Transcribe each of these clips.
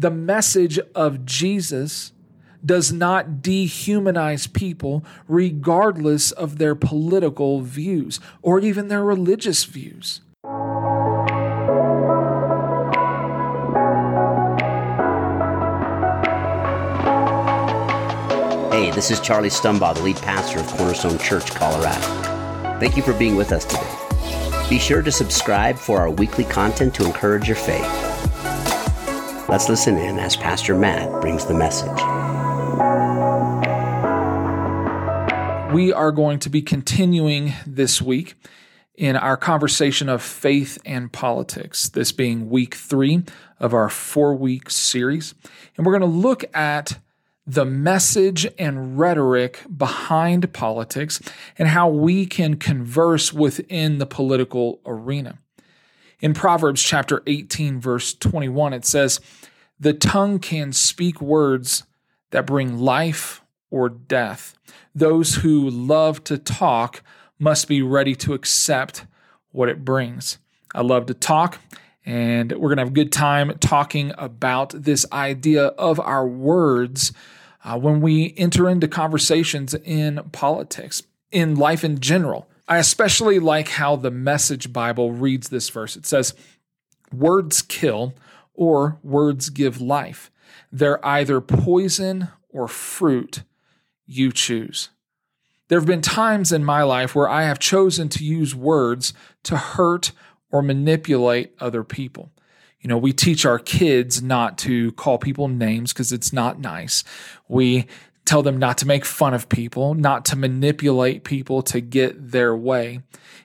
The message of Jesus does not dehumanize people regardless of their political views or even their religious views. Hey, this is Charlie Stumbaugh, the lead pastor of Cornerstone Church, Colorado. Thank you for being with us today. Be sure to subscribe for our weekly content to encourage your faith. Let's listen in as Pastor Matt brings the message. We are going to be continuing this week in our conversation of faith and politics, this being week three of our four week series. And we're going to look at the message and rhetoric behind politics and how we can converse within the political arena. In Proverbs chapter 18, verse 21, it says, The tongue can speak words that bring life or death. Those who love to talk must be ready to accept what it brings. I love to talk, and we're going to have a good time talking about this idea of our words uh, when we enter into conversations in politics, in life in general. I especially like how the Message Bible reads this verse. It says, Words kill or words give life. They're either poison or fruit. You choose. There have been times in my life where I have chosen to use words to hurt or manipulate other people. You know, we teach our kids not to call people names because it's not nice. We tell them not to make fun of people, not to manipulate people to get their way.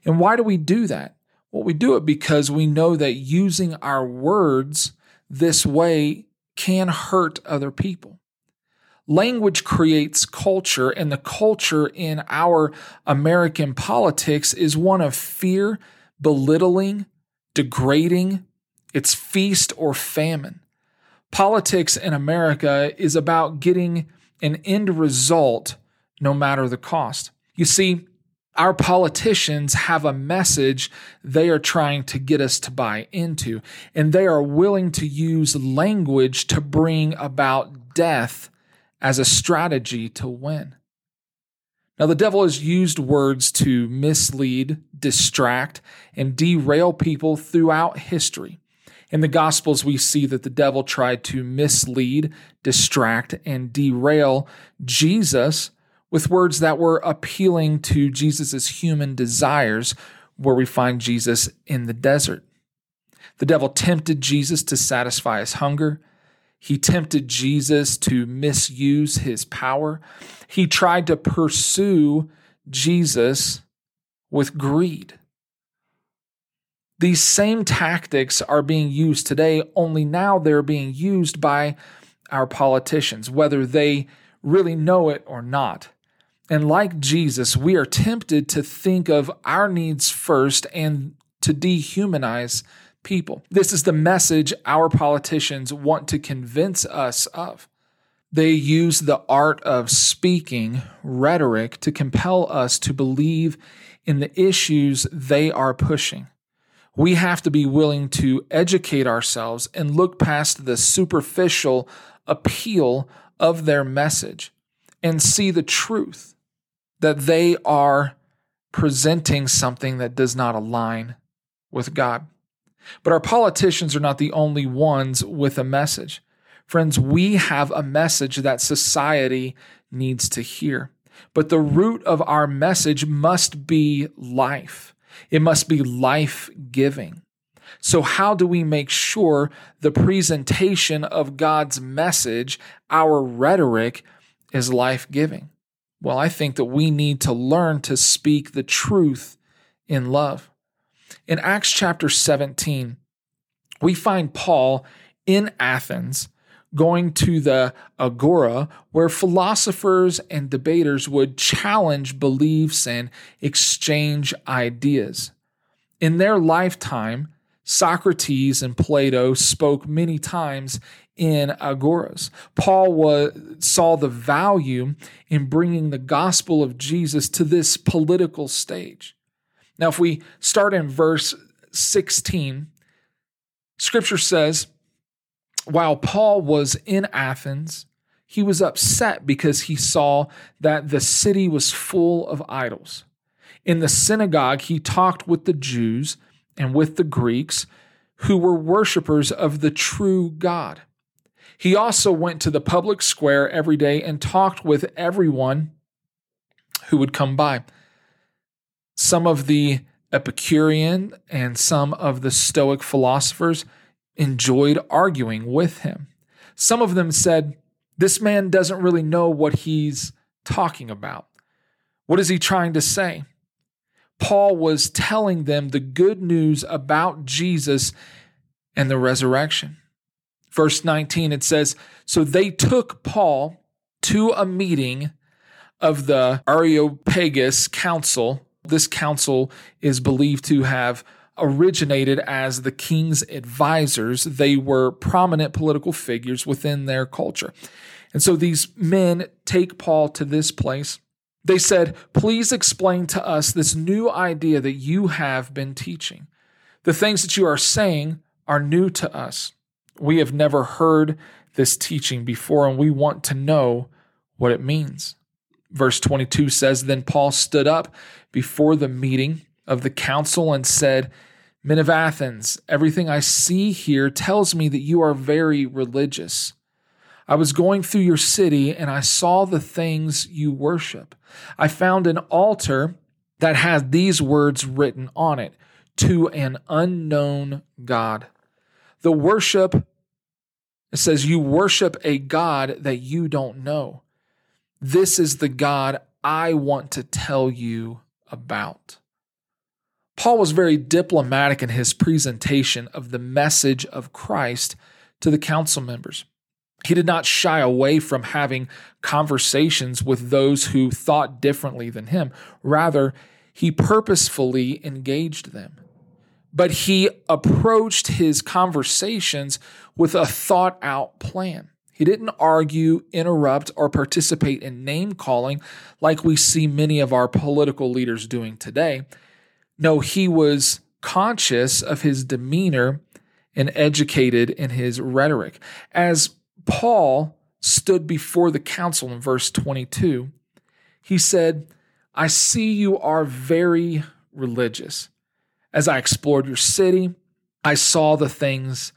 And why do we do that? Well, we do it because we know that using our words this way can hurt other people. Language creates culture, and the culture in our American politics is one of fear, belittling, degrading, it's feast or famine. Politics in America is about getting an end result no matter the cost. You see, our politicians have a message they are trying to get us to buy into, and they are willing to use language to bring about death as a strategy to win. Now, the devil has used words to mislead, distract, and derail people throughout history. In the Gospels, we see that the devil tried to mislead, distract, and derail Jesus with words that were appealing to Jesus' human desires, where we find Jesus in the desert. The devil tempted Jesus to satisfy his hunger. He tempted Jesus to misuse his power. He tried to pursue Jesus with greed. These same tactics are being used today, only now they're being used by our politicians, whether they really know it or not. And like Jesus, we are tempted to think of our needs first and to dehumanize people. This is the message our politicians want to convince us of. They use the art of speaking, rhetoric, to compel us to believe in the issues they are pushing we have to be willing to educate ourselves and look past the superficial appeal of their message and see the truth that they are presenting something that does not align with God. But our politicians are not the only ones with a message. Friends, we have a message that society needs to hear. But the root of our message must be life. It must be life giving. So, how do we make sure the presentation of God's message, our rhetoric, is life giving? Well, I think that we need to learn to speak the truth in love. In Acts chapter 17, we find Paul in Athens going to the agora where philosophers and debaters would challenge beliefs and exchange ideas. In their lifetime, Socrates and Plato spoke many times in agoras. Paul was, saw the value in bringing the gospel of Jesus to this political stage. Now, if we start in verse 16, scripture says, while Paul was in Athens, he was upset because he saw that the city was full of idols. In the synagogue, he talked with the Jews and with the Greeks who were worshippers of the true God. He also went to the public square every day and talked with everyone who would come by. Some of the Epicurean and some of the Stoic philosophers enjoyed arguing with him. Some of them said, This man doesn't really know what he's talking about. What is he trying to say? Paul was telling them the good news about Jesus and the resurrection. Verse 19, it says, So they took Paul to a meeting of the Areopagus Council. This council is believed to have originated as the king's advisors. They were prominent political figures within their culture. And so these men take Paul to this place. They said, Please explain to us this new idea that you have been teaching. The things that you are saying are new to us. We have never heard this teaching before, and we want to know what it means. Verse 22 says Then Paul stood up before the meeting of the council and said, Men of Athens, everything I see here tells me that you are very religious. I was going through your city and I saw the things you worship. I found an altar that has these words written on it to an unknown God. The worship, it says, you worship a God that you don't know. This is the God I want to tell you about. Paul was very diplomatic in his presentation of the message of Christ to the council members. He did not shy away from having conversations with those who thought differently than him. Rather, he purposefully engaged them but he approached his conversations with a thought out plan. He didn't argue, interrupt, or participate in name calling like we see many of our political leaders doing today. No, he was conscious of his demeanor and educated in his rhetoric. As Paul stood before the council in verse 22, he said, I see you are very religious. As I explored your city, I saw the things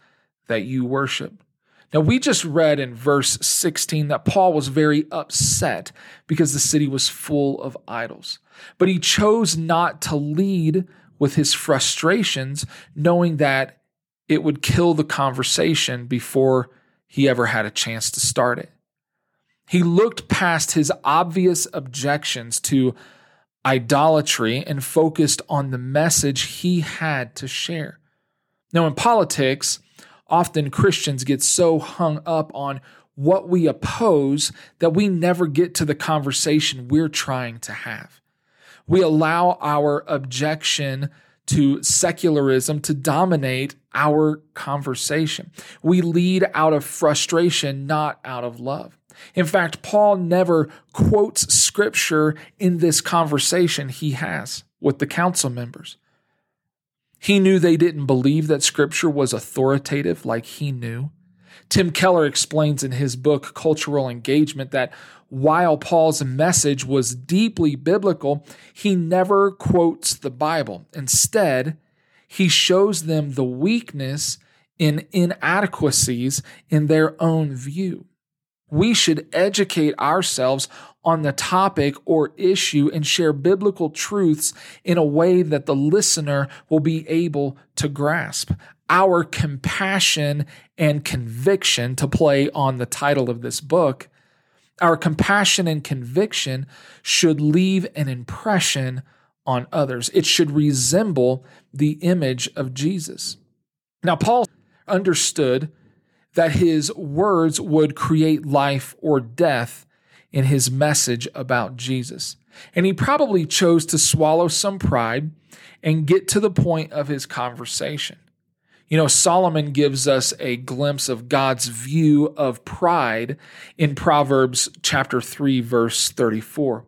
that you worship. Now, we just read in verse 16 that Paul was very upset because the city was full of idols. But he chose not to lead with his frustrations, knowing that it would kill the conversation before he ever had a chance to start it. He looked past his obvious objections to idolatry and focused on the message he had to share. Now, in politics, often Christians get so hung up on what we oppose that we never get to the conversation we're trying to have. We allow our objection to secularism to dominate our conversation. We lead out of frustration, not out of love. In fact, Paul never quotes scripture in this conversation he has with the council members. He knew they didn't believe that scripture was authoritative like he knew. Tim Keller explains in his book, Cultural Engagement, that while Paul's message was deeply biblical, he never quotes the Bible. Instead, he shows them the weakness and inadequacies in their own view. We should educate ourselves on the topic or issue and share biblical truths in a way that the listener will be able to grasp. Our compassion and conviction, to play on the title of this book, our compassion and conviction should leave an impression on others. It should resemble the image of Jesus. Now, Paul understood that his words would create life or death in his message about Jesus. And he probably chose to swallow some pride and get to the point of his conversation. You know, Solomon gives us a glimpse of God's view of pride in Proverbs chapter 3 verse 34.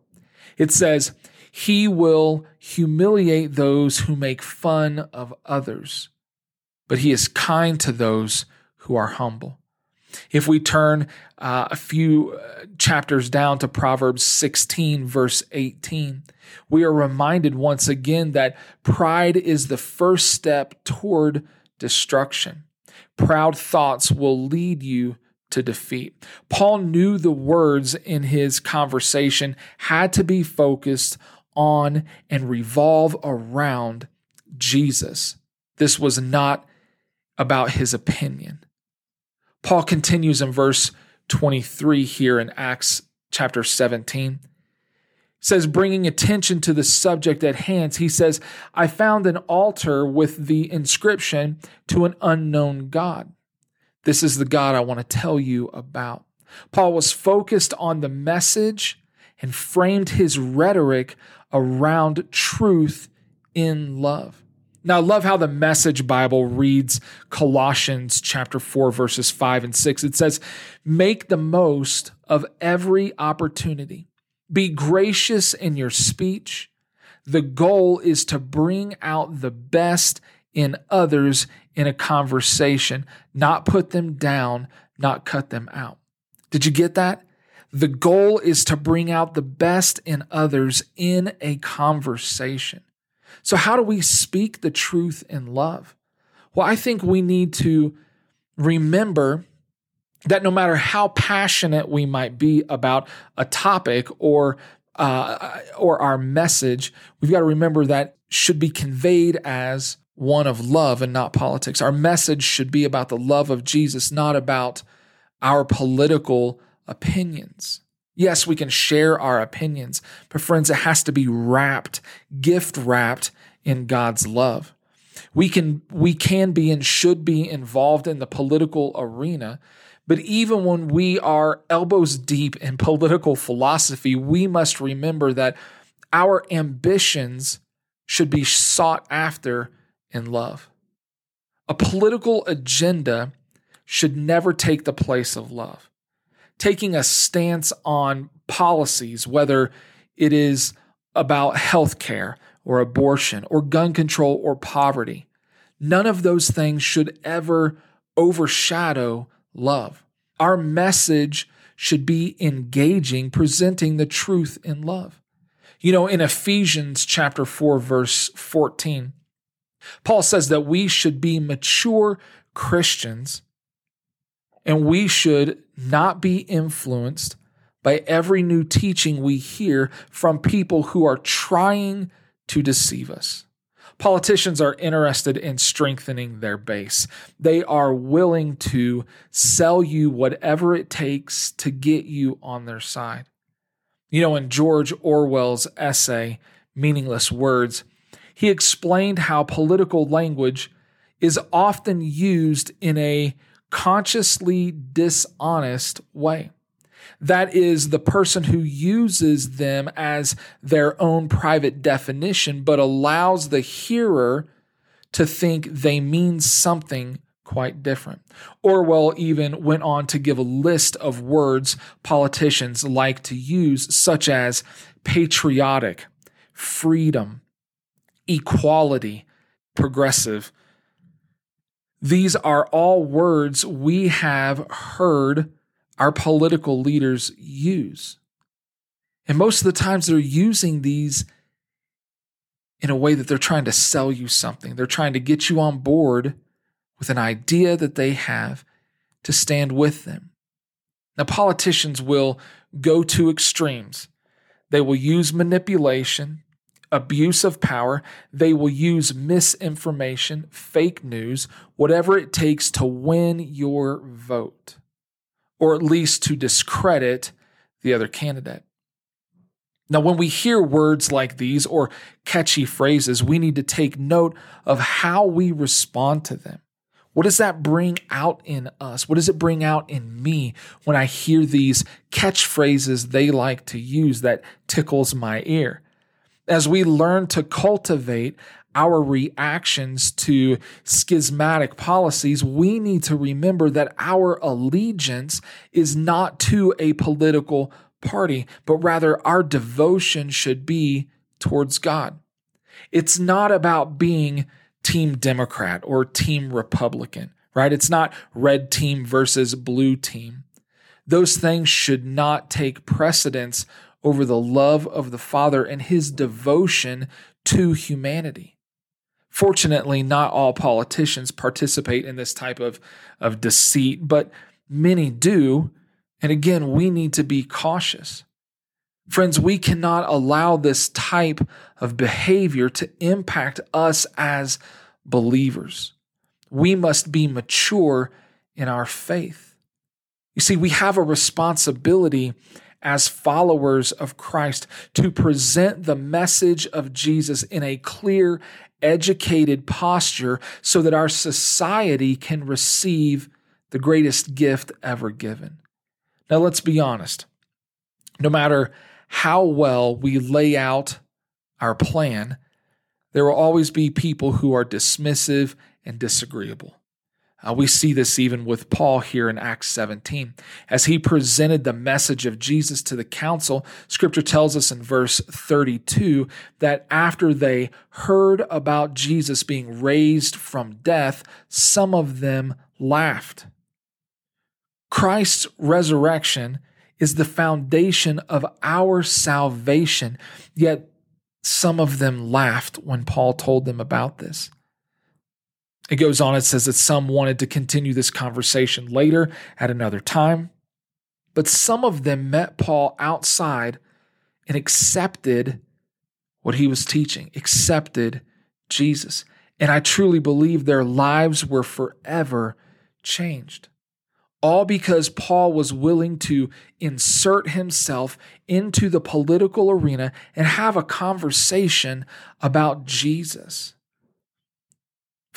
It says, "He will humiliate those who make fun of others, but he is kind to those who are humble. If we turn uh, a few uh, chapters down to Proverbs 16, verse 18, we are reminded once again that pride is the first step toward destruction. Proud thoughts will lead you to defeat. Paul knew the words in his conversation had to be focused on and revolve around Jesus. This was not about his opinion. Paul continues in verse 23 here in Acts chapter 17 says, bringing attention to the subject at hand, he says, I found an altar with the inscription to an unknown God. This is the God I want to tell you about. Paul was focused on the message and framed his rhetoric around truth in love. Now, I love how the Message Bible reads Colossians chapter 4, verses 5 and 6. It says, Make the most of every opportunity be gracious in your speech. The goal is to bring out the best in others in a conversation, not put them down, not cut them out. Did you get that? The goal is to bring out the best in others in a conversation. So, how do we speak the truth in love? Well, I think we need to remember that no matter how passionate we might be about a topic or uh, or our message, we've got to remember that should be conveyed as one of love and not politics. Our message should be about the love of Jesus, not about our political opinions. Yes, we can share our opinions, but friends, it has to be wrapped, gift wrapped in God's love. We can we can be and should be involved in the political arena, but even when we are elbows deep in political philosophy, we must remember that our ambitions should be sought after in love. A political agenda should never take the place of love. Taking a stance on policies, whether it is about health care or abortion or gun control or poverty, none of those things should ever overshadow love. Our message should be engaging, presenting the truth in love. You know, in Ephesians chapter 4 verse 14, Paul says that we should be mature Christians and we should not be influenced by every new teaching we hear from people who are trying to deceive us. Politicians are interested in strengthening their base. They are willing to sell you whatever it takes to get you on their side. You know, in George Orwell's essay, Meaningless Words, he explained how political language is often used in a consciously dishonest way. That is the person who uses them as their own private definition, but allows the hearer to think they mean something quite different. Orwell even went on to give a list of words politicians like to use, such as patriotic, freedom, equality, progressive. These are all words we have heard our political leaders use. And most of the times they're using these in a way that they're trying to sell you something. They're trying to get you on board with an idea that they have to stand with them. Now, politicians will go to extremes. They will use manipulation, abuse of power. They will use misinformation, fake news, whatever it takes to win your vote or at least to discredit the other candidate. Now, when we hear words like these or catchy phrases, we need to take note of how we respond to them. What does that bring out in us? What does it bring out in me when I hear these catchphrases they like to use that tickles my ear? As we learn to cultivate our reactions to schismatic policies, we need to remember that our allegiance is not to a political party, but rather our devotion should be towards God. It's not about being Team Democrat or Team Republican. right? It's not red team versus blue team. Those things should not take precedence over the love of the Father and his devotion to humanity. Fortunately, not all politicians participate in this type of, of deceit, but many do. And again, we need to be cautious. Friends, we cannot allow this type of behavior to impact us as believers. We must be mature in our faith. You see, we have a responsibility as followers of Christ to present the message of Jesus in a clear, educated posture so that our society can receive the greatest gift ever given. Now, let's be honest. No matter how well we lay out our plan, there will always be people who are dismissive and disagreeable. Uh, we see this even with Paul here in Acts 17. As he presented the message of Jesus to the council, scripture tells us in verse 32 that after they heard about Jesus being raised from death, some of them laughed. Christ's resurrection is the foundation of our salvation. Yet some of them laughed when Paul told them about this. It goes on, it says that some wanted to continue this conversation later at another time, but some of them met Paul outside and accepted what he was teaching, accepted Jesus. And I truly believe their lives were forever changed all because Paul was willing to insert himself into the political arena and have a conversation about Jesus.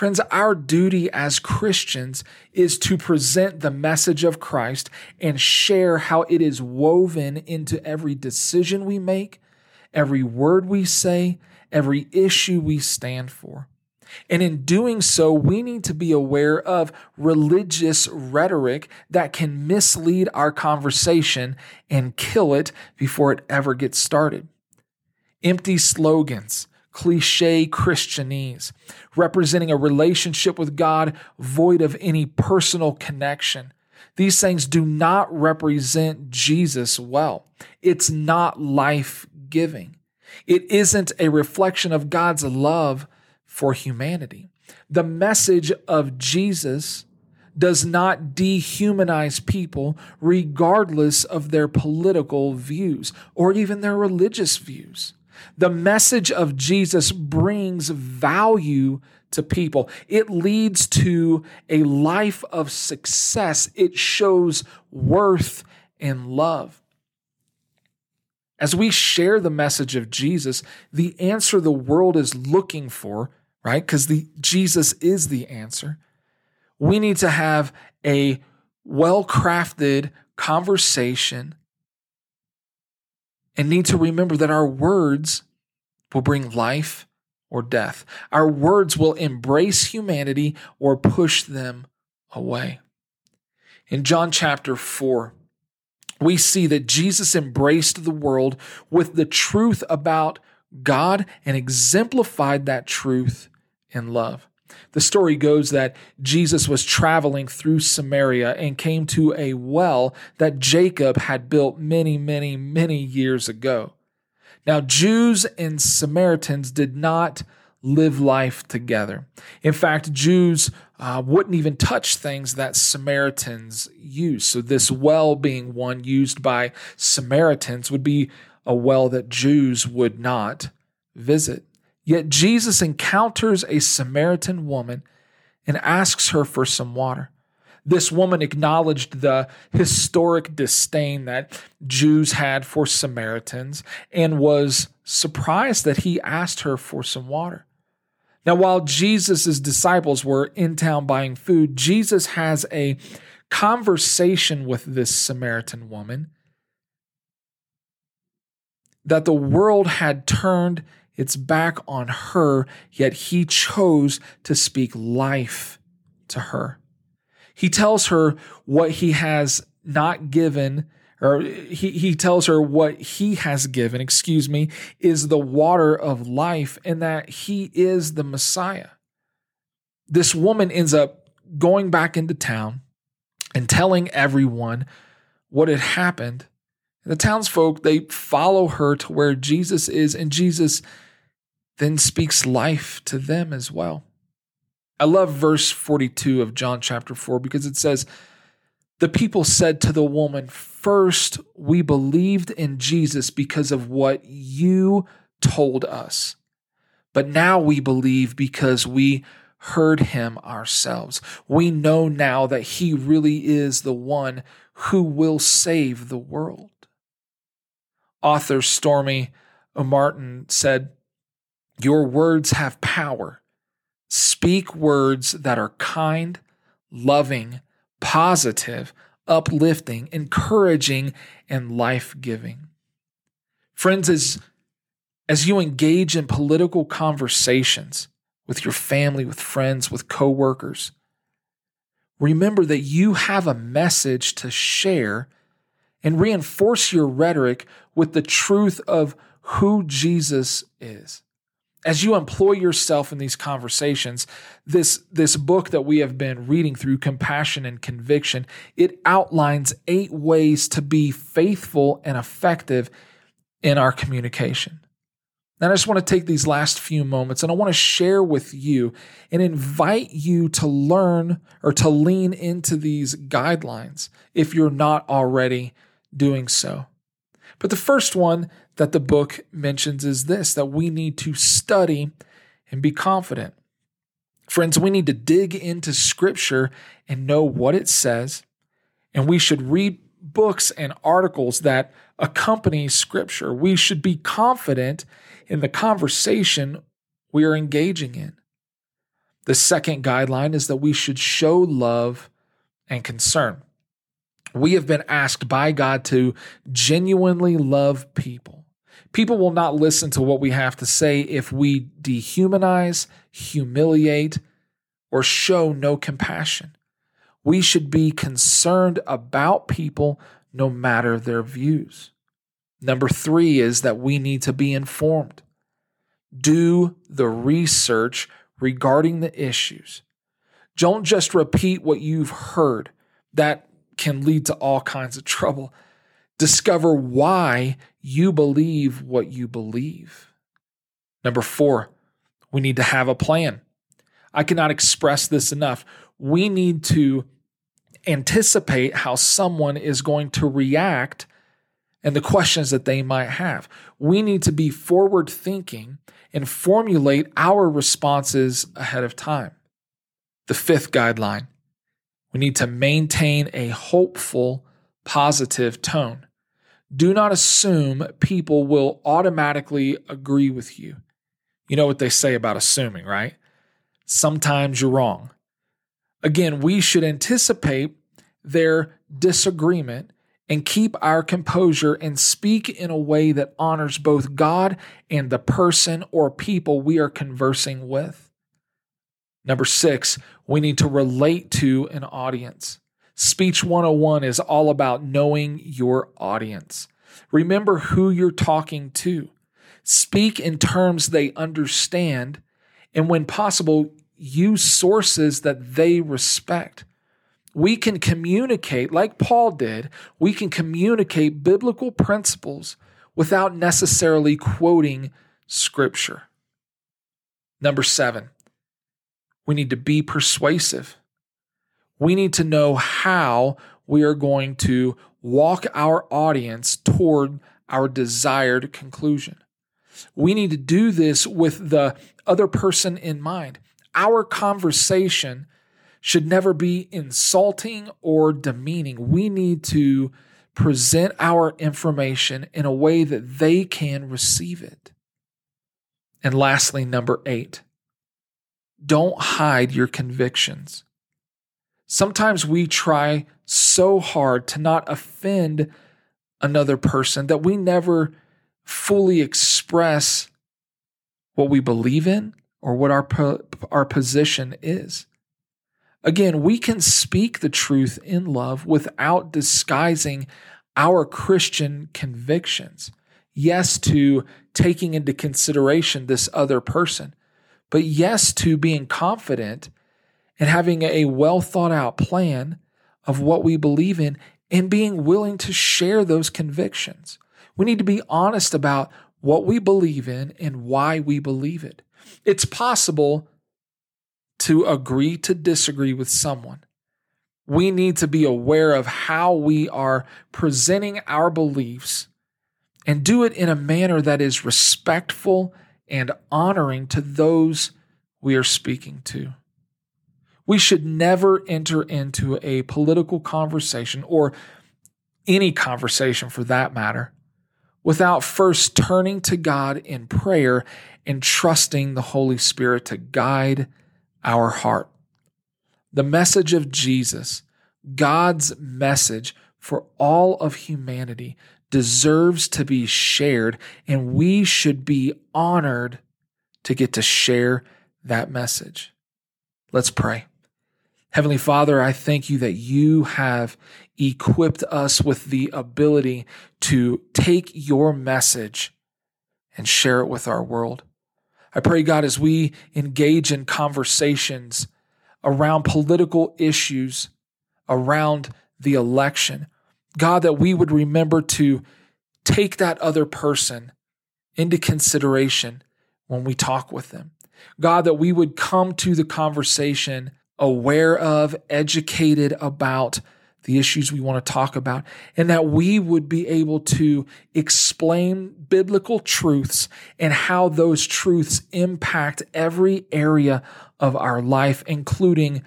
Friends, our duty as Christians is to present the message of Christ and share how it is woven into every decision we make, every word we say, every issue we stand for. And in doing so, we need to be aware of religious rhetoric that can mislead our conversation and kill it before it ever gets started. Empty slogans, cliche Christianese, representing a relationship with God void of any personal connection. These things do not represent Jesus well. It's not life giving. It isn't a reflection of God's love for humanity. The message of Jesus does not dehumanize people regardless of their political views or even their religious views. The message of Jesus brings value to people. It leads to a life of success. It shows worth and love. As we share the message of Jesus, the answer the world is looking for right? Because the Jesus is the answer. We need to have a well-crafted conversation and need to remember that our words will bring life or death. Our words will embrace humanity or push them away. In John chapter 4, we see that Jesus embraced the world with the truth about God and exemplified that truth in love. The story goes that Jesus was traveling through Samaria and came to a well that Jacob had built many, many, many years ago. Now, Jews and Samaritans did not live life together. In fact, Jews uh, wouldn't even touch things that Samaritans used. So, this well being one used by Samaritans would be a well that Jews would not visit. Yet Jesus encounters a Samaritan woman and asks her for some water. This woman acknowledged the historic disdain that Jews had for Samaritans and was surprised that he asked her for some water. Now, while Jesus' disciples were in town buying food, Jesus has a conversation with this Samaritan woman that the world had turned it's back on her, yet he chose to speak life to her. He tells her what he has not given, or he, he tells her what he has given, excuse me, is the water of life and that he is the Messiah. This woman ends up going back into town and telling everyone what had happened. The townsfolk, they follow her to where Jesus is, and Jesus then speaks life to them as well. I love verse 42 of John chapter 4 because it says, The people said to the woman, First, we believed in Jesus because of what you told us. But now we believe because we heard him ourselves. We know now that he really is the one who will save the world. Author Stormie Omartian said, Your words have power. Speak words that are kind, loving, positive, uplifting, encouraging, and life giving. Friends, as, as you engage in political conversations with your family, with friends, with coworkers, remember that you have a message to share and reinforce your rhetoric with the truth of who Jesus is. As you employ yourself in these conversations, this, this book that we have been reading through, Compassion and Conviction, it outlines eight ways to be faithful and effective in our communication. And I just want to take these last few moments and I want to share with you and invite you to learn or to lean into these guidelines if you're not already doing so. But the first one that the book mentions is this that we need to study and be confident. Friends, we need to dig into scripture and know what it says, and we should read books and articles that accompany scripture. We should be confident in the conversation we are engaging in. The second guideline is that we should show love and concern. We have been asked by God to genuinely love people. People will not listen to what we have to say if we dehumanize, humiliate, or show no compassion. We should be concerned about people no matter their views. Number three is that we need to be informed. Do the research regarding the issues. Don't just repeat what you've heard. That can lead to all kinds of trouble. Discover why you believe what you believe. Number four, we need to have a plan. I cannot express this enough. We need to anticipate how someone is going to react and the questions that they might have. We need to be forward thinking and formulate our responses ahead of time. The fifth guideline we need to maintain a hopeful, positive tone. Do not assume people will automatically agree with you. You know what they say about assuming, right? Sometimes you're wrong. Again, we should anticipate their disagreement and keep our composure and speak in a way that honors both God and the person or people we are conversing with. Number six, we need to relate to an audience. Speech 101 is all about knowing your audience. Remember who you're talking to. Speak in terms they understand, and when possible, use sources that they respect. We can communicate, like Paul did, we can communicate biblical principles without necessarily quoting scripture. Number seven, we need to be persuasive. We need to know how we are going to walk our audience toward our desired conclusion. We need to do this with the other person in mind. Our conversation should never be insulting or demeaning. We need to present our information in a way that they can receive it. And lastly, number eight, don't hide your convictions. Sometimes we try so hard to not offend another person that we never fully express what we believe in or what our, our position is. Again, we can speak the truth in love without disguising our Christian convictions. Yes, to taking into consideration this other person, but yes to being confident and having a well thought out plan of what we believe in and being willing to share those convictions. We need to be honest about what we believe in and why we believe it. It's possible to agree to disagree with someone. We need to be aware of how we are presenting our beliefs and do it in a manner that is respectful and honoring to those we are speaking to. We should never enter into a political conversation or any conversation for that matter without first turning to God in prayer and trusting the Holy Spirit to guide our heart. The message of Jesus, God's message for all of humanity, deserves to be shared, and we should be honored to get to share that message. Let's pray. Heavenly Father, I thank you that you have equipped us with the ability to take your message and share it with our world. I pray, God, as we engage in conversations around political issues, around the election, God, that we would remember to take that other person into consideration when we talk with them. God, that we would come to the conversation aware of, educated about the issues we want to talk about, and that we would be able to explain biblical truths and how those truths impact every area of our life, including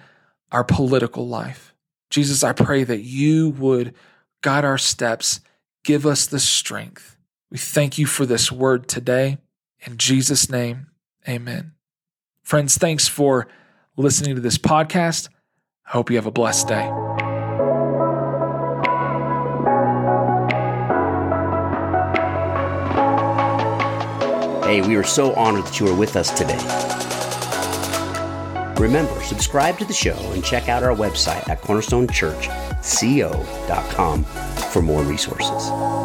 our political life. Jesus, I pray that you would guide our steps, give us the strength. We thank you for this word today. In Jesus' name, amen. Friends, thanks for listening to this podcast. I hope you have a blessed day. Hey, we are so honored that you are with us today. Remember, subscribe to the show and check out our website at cornerstonechurchco.com for more resources.